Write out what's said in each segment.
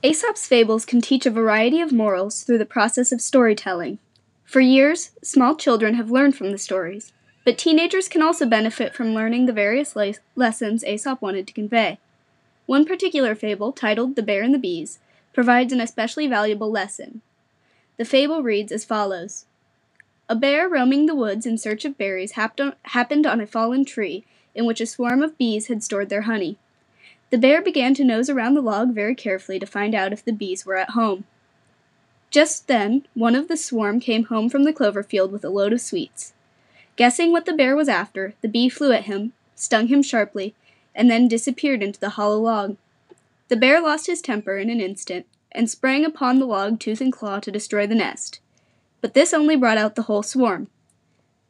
Aesop's fables can teach a variety of morals through the process of storytelling. For years, small children have learned from the stories, but teenagers can also benefit from learning the various le- lessons Aesop wanted to convey. One particular fable, titled The Bear and the Bees, provides an especially valuable lesson. The fable reads as follows A bear roaming the woods in search of berries happened on a fallen tree in which a swarm of bees had stored their honey. The bear began to nose around the log very carefully to find out if the bees were at home. Just then, one of the swarm came home from the clover field with a load of sweets. Guessing what the bear was after, the bee flew at him, stung him sharply, and then disappeared into the hollow log. The bear lost his temper in an instant, and sprang upon the log tooth and claw to destroy the nest. But this only brought out the whole swarm.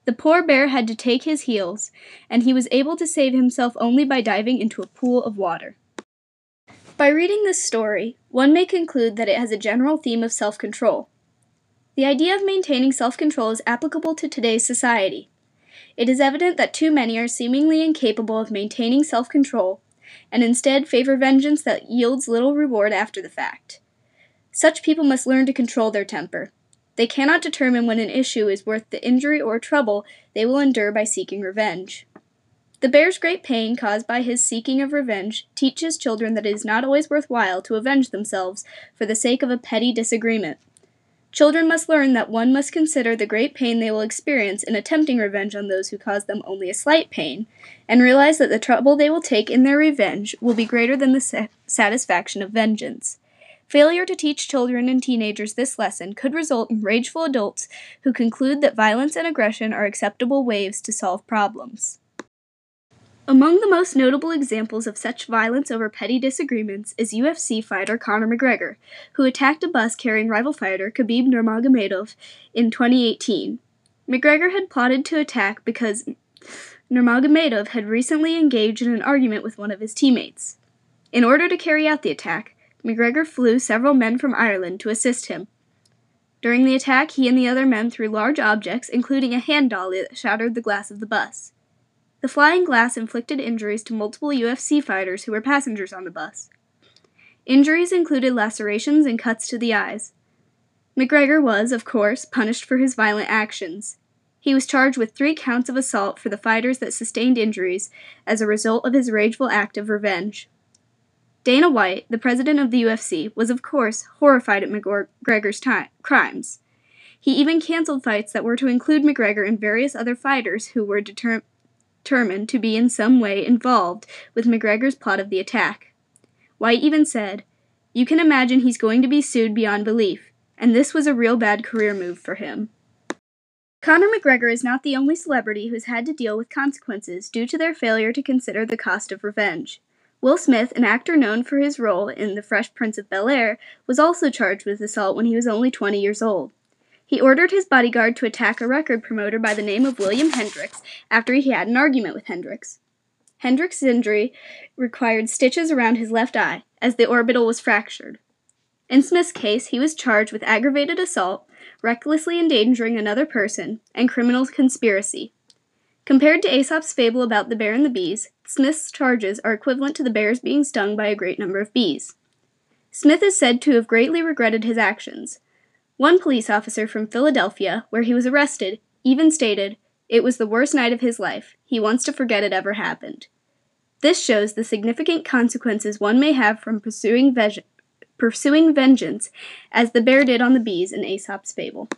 The poor bear had to take his heels, and he was able to save himself only by diving into a pool of water. By reading this story, one may conclude that it has a general theme of self control. The idea of maintaining self control is applicable to today's society. It is evident that too many are seemingly incapable of maintaining self control and instead favor vengeance that yields little reward after the fact. Such people must learn to control their temper. They cannot determine when an issue is worth the injury or trouble they will endure by seeking revenge. The bear's great pain caused by his seeking of revenge teaches children that it is not always worthwhile to avenge themselves for the sake of a petty disagreement. Children must learn that one must consider the great pain they will experience in attempting revenge on those who cause them only a slight pain, and realize that the trouble they will take in their revenge will be greater than the sa- satisfaction of vengeance. Failure to teach children and teenagers this lesson could result in rageful adults who conclude that violence and aggression are acceptable ways to solve problems. Among the most notable examples of such violence over petty disagreements is UFC fighter Conor McGregor, who attacked a bus carrying rival fighter Khabib Nurmagomedov in 2018. McGregor had plotted to attack because Nurmagomedov had recently engaged in an argument with one of his teammates. In order to carry out the attack, McGregor flew several men from Ireland to assist him. During the attack, he and the other men threw large objects, including a hand dolly that shattered the glass of the bus. The flying glass inflicted injuries to multiple UFC fighters who were passengers on the bus. Injuries included lacerations and cuts to the eyes. McGregor was, of course, punished for his violent actions. He was charged with three counts of assault for the fighters that sustained injuries as a result of his rageful act of revenge. Dana White, the president of the UFC, was of course horrified at McGregor's time, crimes. He even canceled fights that were to include McGregor and various other fighters who were deter- determined to be in some way involved with McGregor's plot of the attack. White even said, You can imagine he's going to be sued beyond belief, and this was a real bad career move for him. Conor McGregor is not the only celebrity who's had to deal with consequences due to their failure to consider the cost of revenge. Will Smith, an actor known for his role in The Fresh Prince of Bel Air, was also charged with assault when he was only 20 years old. He ordered his bodyguard to attack a record promoter by the name of William Hendricks after he had an argument with Hendricks. Hendricks' injury required stitches around his left eye, as the orbital was fractured. In Smith's case, he was charged with aggravated assault, recklessly endangering another person, and criminal conspiracy. Compared to Aesop's fable about the bear and the bees, Smith's charges are equivalent to the bears being stung by a great number of bees. Smith is said to have greatly regretted his actions. One police officer from Philadelphia, where he was arrested, even stated, It was the worst night of his life. He wants to forget it ever happened. This shows the significant consequences one may have from pursuing, ve- pursuing vengeance, as the bear did on the bees in Aesop's fable.